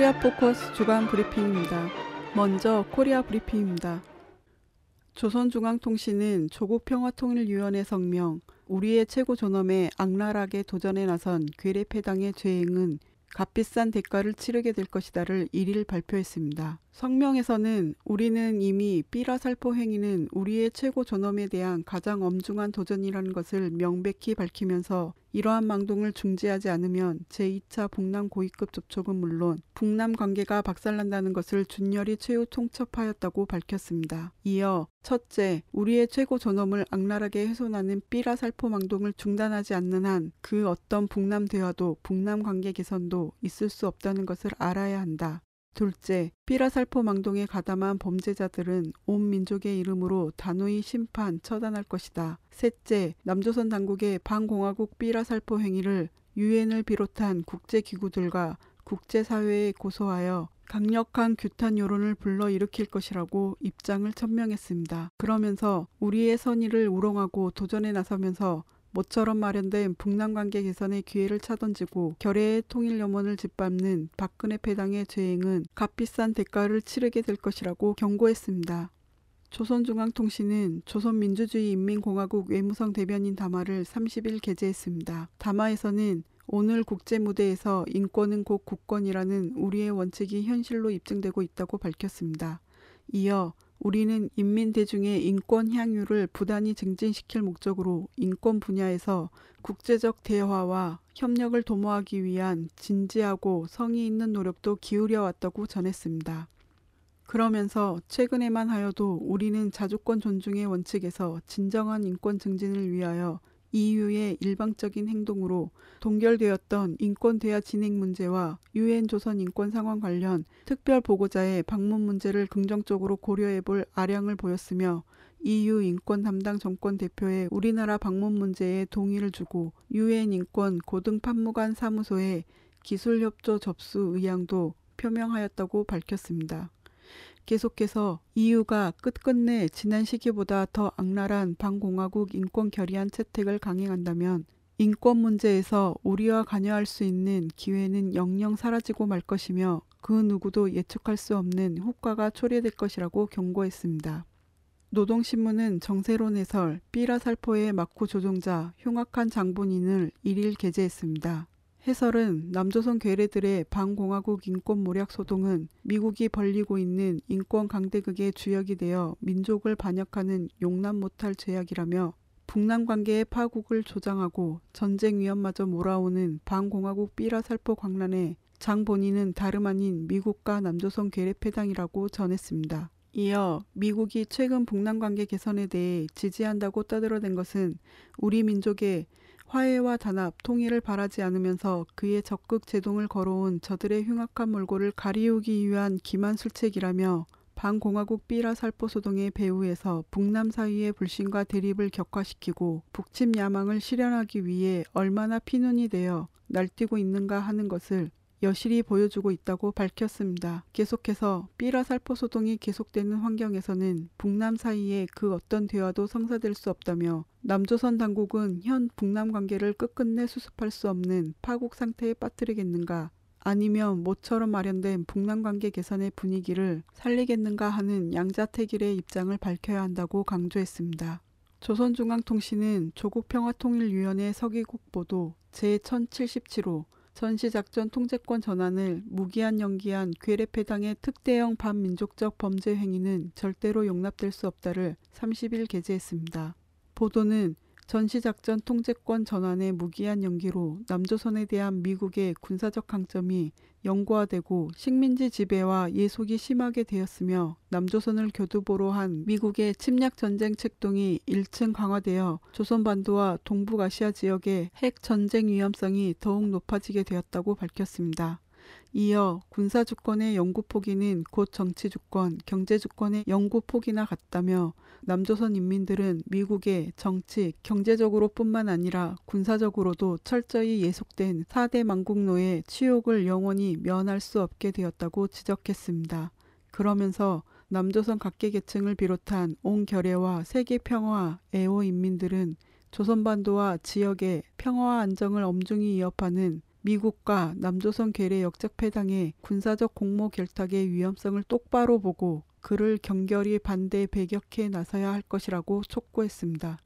코리아 포커스 주간 브리핑입니다. 먼저 코리아 브리핑입니다. 조선중앙통신은 조국평화통일위원회 성명, 우리의 최고 존엄에 악랄하게 도전에 나선 괴뢰패당의 죄행은 값비싼 대가를 치르게 될 것이다를 1일 발표했습니다. 성명에서는 우리는 이미 삐라 살포 행위는 우리의 최고 존엄에 대한 가장 엄중한 도전이라는 것을 명백히 밝히면서 이러한 망동을 중지하지 않으면 제2차 북남 고위급 접촉은 물론 북남 관계가 박살난다는 것을 준열이 최후 통첩하였다고 밝혔습니다. 이어 첫째, 우리의 최고 존엄을 악랄하게 훼손하는 삐라 살포 망동을 중단하지 않는 한 그 어떤 북남 대화도 북남 관계 개선도 있을 수 없다는 것을 알아야 한다. 둘째, 삐라살포 망동에 가담한 범죄자들은 온 민족의 이름으로 단호히 심판, 처단할 것이다. 셋째, 남조선 당국의 반공화국 삐라살포 행위를 유엔을 비롯한 국제기구들과 국제사회에 고소하여 강력한 규탄 여론을 불러일으킬 것이라고 입장을 천명했습니다. 그러면서 우리의 선의를 우롱하고 도전에 나서면서 모처럼 마련된 북남 관계 개선의 기회를 차던지고 결의의 통일 염원을 짓밟는 박근혜 패당의 죄행은 값비싼 대가를 치르게 될 것이라고 경고했습니다. 조선중앙통신은 조선민주주의인민공화국 외무성 대변인 담화를 30일 게재했습니다. 담화에서는 오늘 국제 무대에서 인권은 곧 국권이라는 우리의 원칙이 현실로 입증되고 있다고 밝혔습니다. 이어 우리는 인민 대중의 인권 향유를 부단히 증진시킬 목적으로 인권 분야에서 국제적 대화와 협력을 도모하기 위한 진지하고 성의 있는 노력도 기울여 왔다고 전했습니다. 그러면서 최근에만 하여도 우리는 자주권 존중의 원칙에서 진정한 인권 증진을 위하여 EU의 일방적인 행동으로 동결되었던 인권 대화 진행 문제와 유엔 조선 인권 상황 관련 특별 보고자의 방문 문제를 긍정적으로 고려해 볼 아량을 보였으며 EU 인권 담당 정권 대표의 우리나라 방문 문제에 동의를 주고 유엔 인권 고등 판무관 사무소에 기술 협조 접수 의향도 표명하였다고 밝혔습니다. 계속해서 EU가 끝끝내 지난 시기보다 더 악랄한 반공화국 인권 결의안 채택을 강행한다면 인권 문제에서 우리와 관여할 수 있는 기회는 영영 사라지고 말 것이며 그 누구도 예측할 수 없는 효과가 초래될 것이라고 경고했습니다. 노동신문은 정세론 해설 삐라 살포의 막구 조종자 흉악한 장본인을 1일 게재했습니다. 해설은 남조선 괴뢰들의 반공화국 인권 모략 소동은 미국이 벌리고 있는 인권 강대극의 주역이 되어 민족을 반역하는 용납 못할 죄악이라며 북남 관계의 파국을 조장하고 전쟁 위험마저 몰아오는 반공화국 삐라살포 광란에 장 본인은 다름 아닌 미국과 남조선 괴뢰 패당이라고 전했습니다. 이어 미국이 최근 북남 관계 개선에 대해 지지한다고 떠들어댄 것은 우리 민족의 화해와 단합, 통일을 바라지 않으면서 그의 적극 제동을 걸어온 저들의 흉악한 몰골을 가리우기 위한 기만술책이라며 반공화국 삐라 살포 소동의 배후에서 북남 사이의 불신과 대립을 격화시키고 북침 야망을 실현하기 위해 얼마나 피눈이 되어 날뛰고 있는가 하는 것을 여실히 보여주고 있다고 밝혔습니다. 계속해서 삐라 살포 소동이 계속되는 환경에서는 북남 사이에 그 어떤 대화도 성사될 수 없다며 남조선 당국은 현 북남 관계를 끝끝내 수습할 수 없는 파국 상태에 빠뜨리겠는가 아니면 모처럼 마련된 북남 관계 개선의 분위기를 살리겠는가 하는 양자택일의 입장을 밝혀야 한다고 강조했습니다. 조선중앙통신은 조국평화통일위원회 서기국 보도 제1077호 전시작전 통제권 전환을 무기한 연기한 괴뢰패당의 특대형 반민족적 범죄 행위는 절대로 용납될 수 없다를 30일 게재했습니다. 보도는 전시작전 통제권 전환의 무기한 연기로 남조선에 대한 미국의 군사적 강점이 영구화되고 식민지 지배와 예속이 심하게 되었으며 남조선을 교두보로 한 미국의 침략 전쟁 책동이 1층 강화되어 조선 반도와 동북아시아 지역의 핵 전쟁 위험성이 더욱 높아지게 되었다고 밝혔습니다. 이어 군사 주권의 영구 포기는 곧 정치 주권, 경제 주권의 영구 포기나 같다며 남조선 인민들은 미국의 정치, 경제적으로뿐만 아니라 군사적으로도 철저히 예속된 4대 망국노의 치욕을 영원히 면할 수 없게 되었다고 지적했습니다. 그러면서 남조선 각계 계층을 비롯한 온 결의와 세계 평화 애호 인민들은 조선반도와 지역의 평화와 안정을 엄중히 위협하는 미국과 남조선 괴뢰 역적패당의 군사적 공모 결탁의 위험성을 똑바로 보고 그를 경결히 반대 배격해 나서야 할 것이라고 촉구했습니다.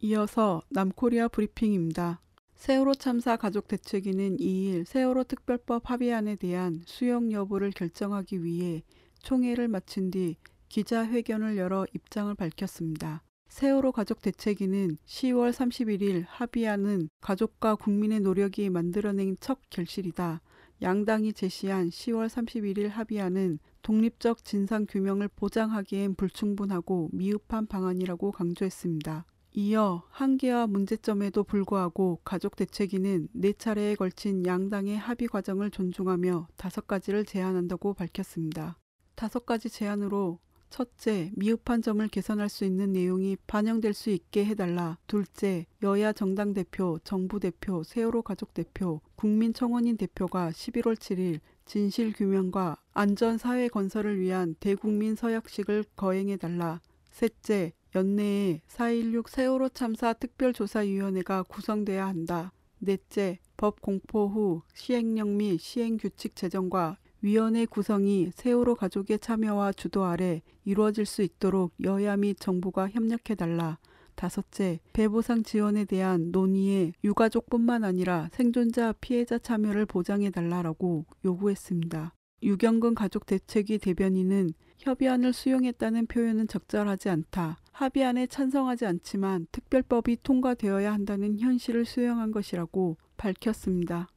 이어서 남코리아 브리핑입니다. 세월호 참사 가족 대책위는 2일 세월호 특별법 합의안에 대한 수용 여부를 결정하기 위해 총회를 마친 뒤 기자회견을 열어 입장을 밝혔습니다. 세월호 가족 대책위는 10월 31일 합의안은 가족과 국민의 노력이 만들어낸 첫 결실이다. 양당이 제시한 10월 31일 합의안은 독립적 진상 규명을 보장하기엔 불충분하고 미흡한 방안이라고 강조했습니다. 이어 한계와 문제점에도 불구하고 가족 대책위는 네 차례에 걸친 양당의 합의 과정을 존중하며 다섯 가지를 제안한다고 밝혔습니다. 다섯 가지 제안으로 첫째, 미흡한 점을 개선할 수 있는 내용이 반영될 수 있게 해달라. 둘째, 여야 정당 대표, 정부 대표, 세월호 가족 대표, 국민청원인 대표가 11월 7일 진실 규명과 안전 사회 건설을 위한 대국민 서약식을 거행해달라. 셋째, 연내에 4.16 세월호 참사 특별조사위원회가 구성돼야 한다. 넷째, 법 공포 후 시행령 및 시행규칙 제정과 위원회 구성이 세월호 가족의 참여와 주도 아래 이루어질 수 있도록 여야 및 정부가 협력해달라. 다섯째, 배보상 지원에 대한 논의에 유가족뿐만 아니라 생존자, 피해자 참여를 보장해달라라고 요구했습니다. 유경근 가족 대책위 대변인은 협의안을 수용했다는 표현은 적절하지 않다. 합의안에 찬성하지 않지만 특별법이 통과되어야 한다는 현실을 수용한 것이라고 밝혔습니다.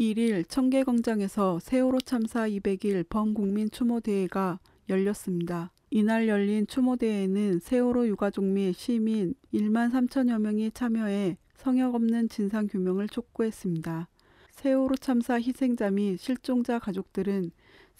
1일 청계광장에서 세월호 참사 200일 범국민 추모대회가 열렸습니다. 이날 열린 추모대회에는 세월호 유가족 및 시민 1만 3천여 명이 참여해 성역 없는 진상 규명을 촉구했습니다. 세월호 참사 희생자 및 실종자 가족들은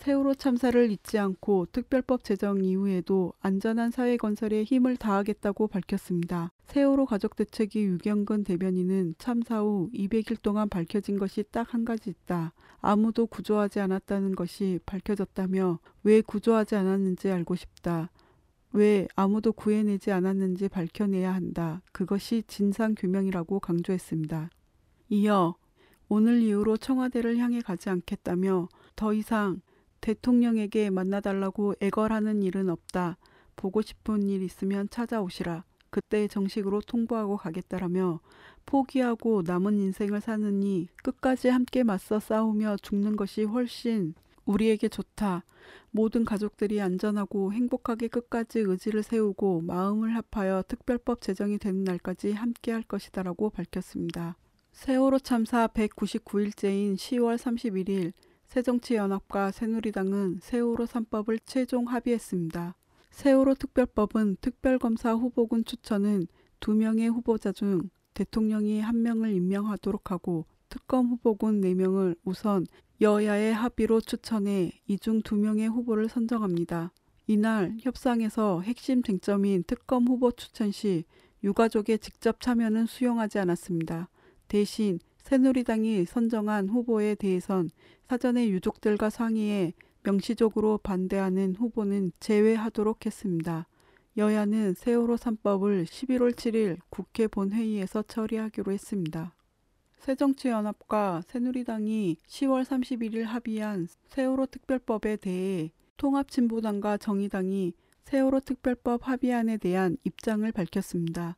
세월호 참사를 잊지 않고 특별법 제정 이후에도 안전한 사회 건설에 힘을 다하겠다고 밝혔습니다. 세월호 가족 대책위 유경근 대변인은 참사 후 200일 동안 밝혀진 것이 딱 한 가지 있다. 아무도 구조하지 않았다는 것이 밝혀졌다며 왜 구조하지 않았는지 알고 싶다. 왜 아무도 구해내지 않았는지 밝혀내야 한다. 그것이 진상규명이라고 강조했습니다. 이어 오늘 이후로 청와대를 향해 가지 않겠다며 더 이상 대통령에게 만나달라고 애걸하는 일은 없다. 보고 싶은 일 있으면 찾아오시라. 그때 정식으로 통보하고 가겠다라며 포기하고 남은 인생을 사느니 끝까지 함께 맞서 싸우며 죽는 것이 훨씬 우리에게 좋다. 모든 가족들이 안전하고 행복하게 끝까지 의지를 세우고 마음을 합하여 특별법 제정이 되는 날까지 함께 할 것이다라고 밝혔습니다. 세월호 참사 199일째인 10월 31일 새정치연합과 새누리당은 세월호 3법을 최종 합의했습니다. 세월호 특별법은 특별검사 후보군 추천은 두 명의 후보자 중 대통령이 한 명을 임명하도록 하고 특검 후보군 4명을 우선 여야의 합의로 추천해 이중두 명의 후보를 선정합니다. 이날 협상에서 핵심 쟁점인 특검 후보 추천 시 유가족의 직접 참여는 수용하지 않았습니다. 대신 새누리당이 선정한 후보에 대해선 사전에 유족들과 상의해 명시적으로 반대하는 후보는 제외하도록 했습니다. 여야는 세월호 3법을 11월 7일 국회 본회의에서 처리하기로 했습니다. 새정치연합과 새누리당이 10월 31일 합의한 세월호 특별법에 대해 통합진보당과 정의당이 세월호 특별법 합의안에 대한 입장을 밝혔습니다.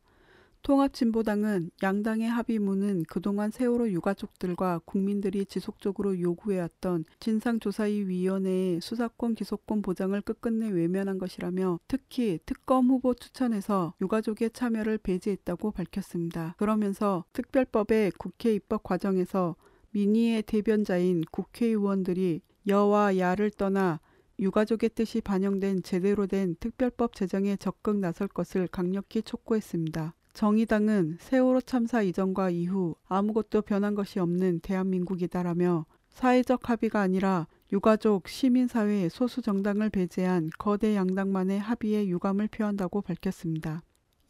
통합진보당은 양당의 합의문은 그동안 세월호 유가족들과 국민들이 지속적으로 요구해왔던 진상조사위원회의 수사권 기소권 보장을 끝끝내 외면한 것이라며 특히 특검 후보 추천에서 유가족의 참여를 배제했다고 밝혔습니다. 그러면서 특별법의 국회 입법 과정에서 민의의 대변자인 국회의원들이 여와 야를 떠나 유가족의 뜻이 반영된 제대로 된 특별법 제정에 적극 나설 것을 강력히 촉구했습니다. 정의당은 세월호 참사 이전과 이후 아무것도 변한 것이 없는 대한민국이다라며 사회적 합의가 아니라 유가족, 시민사회, 소수 정당을 배제한 거대 양당만의 합의에 유감을 표한다고 밝혔습니다.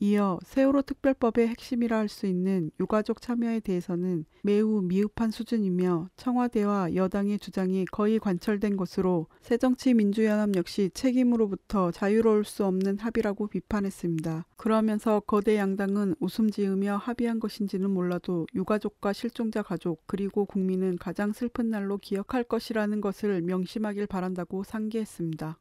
이어 세월호 특별법의 핵심이라 할 수 있는 유가족 참여에 대해서는 매우 미흡한 수준이며 청와대와 여당의 주장이 거의 관철된 것으로 새정치민주연합 역시 책임으로부터 자유로울 수 없는 합의라고 비판했습니다. 그러면서 거대 양당은 웃음 지으며 합의한 것인지는 몰라도 유가족과 실종자 가족 그리고 국민은 가장 슬픈 날로 기억할 것이라는 것을 명심하길 바란다고 상기했습니다.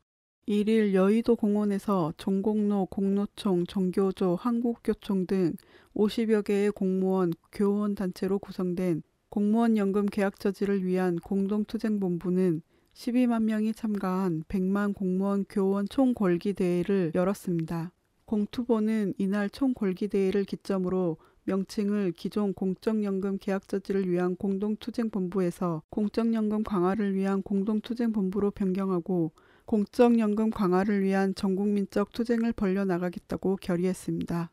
1일 여의도 공원에서 종공로, 공로총, 정교조, 한국교총 등 50여 개의 공무원, 교원 단체로 구성된 공무원 연금 계약 저지를 위한 공동투쟁본부는 12만 명이 참가한 100만 공무원 교원 총궐기 대회를 열었습니다. 공투보는 이날 총궐기 대회를 기점으로 명칭을 기존 공적연금 계약 저지를 위한 공동투쟁본부에서 공적연금 강화를 위한 공동투쟁본부로 변경하고 공적연금 강화를 위한 전국민적 투쟁을 벌려나가겠다고 결의했습니다.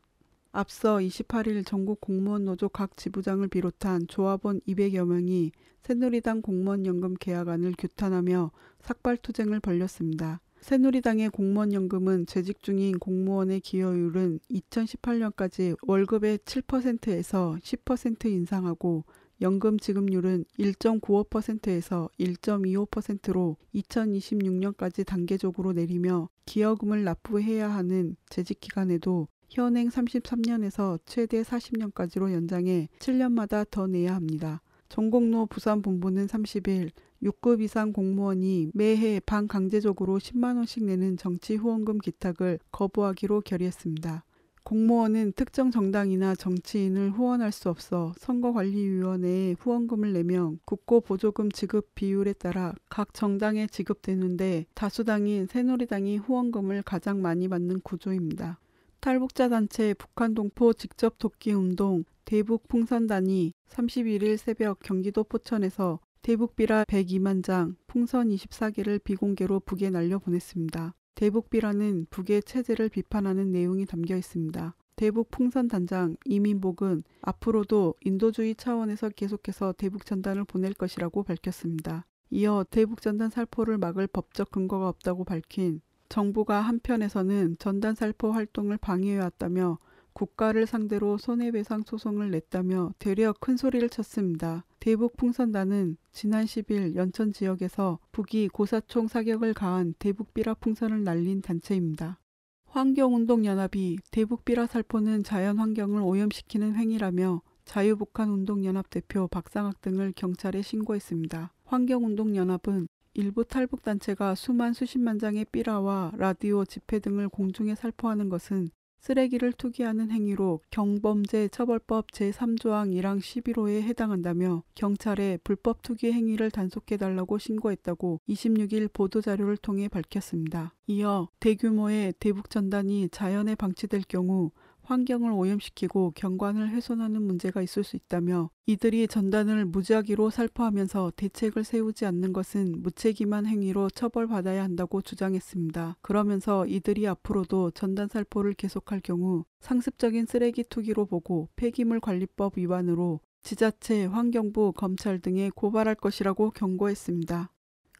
앞서 28일 전국 공무원 노조 각 지부장을 비롯한 조합원 200여 명이 새누리당 공무원 연금 계약안을 규탄하며 삭발 투쟁을 벌였습니다. 새누리당의 공무원 연금은 재직 중인 공무원의 기여율은 2018년까지 월급의 7%에서 10% 인상하고 연금 지급률은 1.95%에서 1.25%로 2026년까지 단계적으로 내리며 기여금을 납부해야 하는 재직 기간에도 현행 33년에서 최대 40년까지로 연장해 7년마다 더 내야 합니다. 전공로 부산본부는 30일 6급 이상 공무원이 매해 반강제적으로 10만원씩 내는 정치 후원금 기탁을 거부하기로 결의했습니다. 공무원은 특정 정당이나 정치인을 후원할 수 없어 선거관리위원회에 후원금을 내면 국고 보조금 지급 비율에 따라 각 정당에 지급되는데 다수당인 새누리당이 후원금을 가장 많이 받는 구조입니다. 탈북자 단체 북한 동포 직접 돕기 운동 대북 풍선단이 31일 새벽 경기도 포천에서 대북비라 102만 장, 풍선 24개를 비공개로 북에 날려 보냈습니다. 대북비라는 북의 체제를 비판하는 내용이 담겨 있습니다. 대북 풍선 단장 이민복은 앞으로도 인도주의 차원에서 계속해서 대북 전단을 보낼 것이라고 밝혔습니다. 이어 대북 전단 살포를 막을 법적 근거가 없다고 밝힌 정부가 한편에서는 전단 살포 활동을 방해해왔다며 국가를 상대로 손해배상 소송을 냈다며 되려 큰 소리를 쳤습니다. 대북 풍선단은 지난 10일 연천 지역에서 북이 고사총 사격을 가한 대북 비라 풍선을 날린 단체입니다. 환경운동연합이 대북 비라 살포는 자연 환경을 오염시키는 행위라며 자유북한 운동연합 대표 박상학 등을 경찰에 신고했습니다. 환경운동연합은 일부 탈북 단체가 수만 수십만 장의 삐라와 라디오, 지폐 등을 공중에 살포하는 것은 쓰레기를 투기하는 행위로 경범죄 처벌법 제3조항 1항 11호에 해당한다며 경찰에 불법 투기 행위를 단속해달라고 신고했다고 26일 보도자료를 통해 밝혔습니다. 이어 대규모의 대북 전단이 자연에 방치될 경우 환경을 오염시키고 경관을 훼손하는 문제가 있을 수 있다며 이들이 전단을 무지하기로 살포하면서 대책을 세우지 않는 것은 무책임한 행위로 처벌받아야 한다고 주장했습니다. 그러면서 이들이 앞으로도 전단 살포를 계속할 경우 상습적인 쓰레기 투기로 보고 폐기물 관리법 위반으로 지자체, 환경부, 검찰 등에 고발할 것이라고 경고했습니다.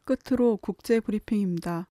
끝으로 국제 브리핑입니다.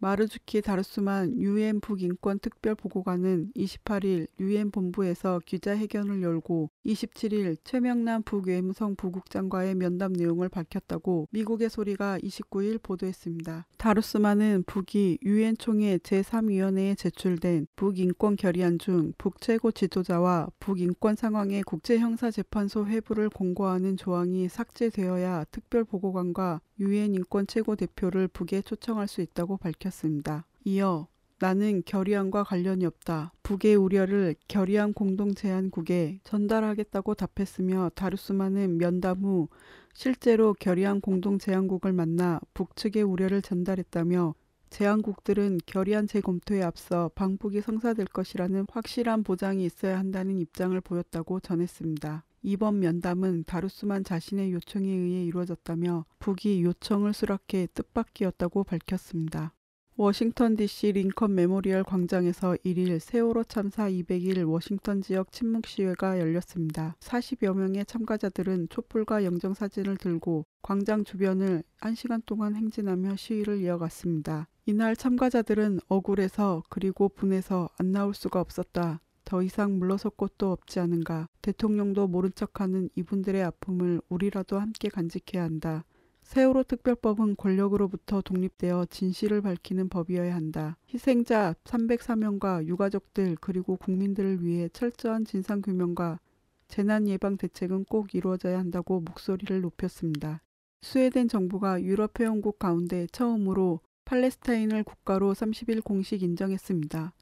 마르주키 다르수만 유엔 북인권 특별보고관은 28일 유엔 본부에서 기자회견을 열고 27일 최명남 북외무성 부국장과의 면담 내용을 밝혔다고 미국의 소리가 29일 보도했습니다. 다르수만은 북이 유엔 총회 제3위원회에 제출된 북인권 결의안 중 북최고 지도자와 북인권 상황의 국제형사재판소 회부를 공고하는 조항이 삭제되어야 특별보고관과 유엔 인권 최고 대표를 북에 초청할 수 있다고 밝혔습니다. 이어 나는 결의안과 관련이 없다. 북의 우려를 결의안 공동 제안국에 전달하겠다고 답했으며 다루스만은 면담 후 실제로 결의안 공동 제안국을 만나 북측의 우려를 전달했다며 제안국들은 결의안 재검토에 앞서 방북이 성사될 것이라는 확실한 보장이 있어야 한다는 입장을 보였다고 전했습니다. 이번 면담은 다루스만 자신의 요청에 의해 이루어졌다며 북이 요청을 수락해 뜻밖이었다고 밝혔습니다. 워싱턴 DC 링컨 메모리얼 광장에서 1일 세월호 참사 200일 워싱턴 지역 침묵 시위가 열렸습니다. 40여 명의 참가자들은 촛불과 영정사진을 들고 광장 주변을 1시간 동안 행진하며 시위를 이어갔습니다. 이날 참가자들은 억울해서 그리고 분해서 안 나올 수가 없었다. 더 이상 물러설 곳도 없지 않은가. 대통령도 모른 척하는 이분들의 아픔을 우리라도 함께 간직해야 한다. 세월호 특별법은 권력으로부터 독립되어 진실을 밝히는 법이어야 한다. 희생자 304명과 유가족들 그리고 국민들을 위해 철저한 진상규명과 재난 예방 대책은 꼭 이루어져야 한다고 목소리를 높였습니다. 스웨덴 정부가 유럽 회원국 가운데 처음으로 팔레스타인을 국가로 30일 공식 인정했습니다.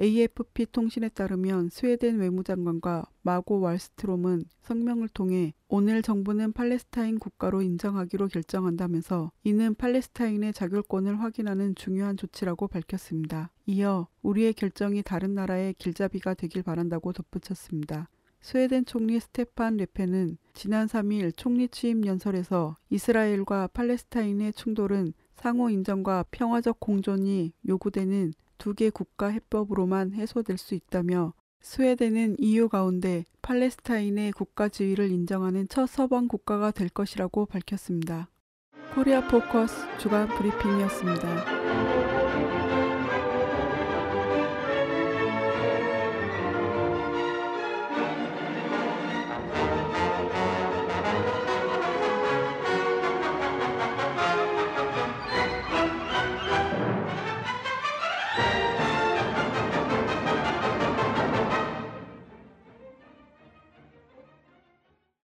AFP 통신에 따르면 스웨덴 외무장관과 마고 왈스트롬은 성명을 통해 오늘 정부는 팔레스타인 국가로 인정하기로 결정한다면서 이는 팔레스타인의 자결권을 확인하는 중요한 조치라고 밝혔습니다. 이어 우리의 결정이 다른 나라의 길잡이가 되길 바란다고 덧붙였습니다. 스웨덴 총리 스테판 레페는 지난 3일 총리 취임 연설에서 이스라엘과 팔레스타인의 충돌은 상호 인정과 평화적 공존이 요구되는 두 개 국가 해법으로만 해소될 수 있다며 스웨덴은 EU 가운데 팔레스타인의 국가 지위를 인정하는 첫 서방 국가가 될 것이라고 밝혔습니다. 코리아 포커스 주간 브리핑이었습니다.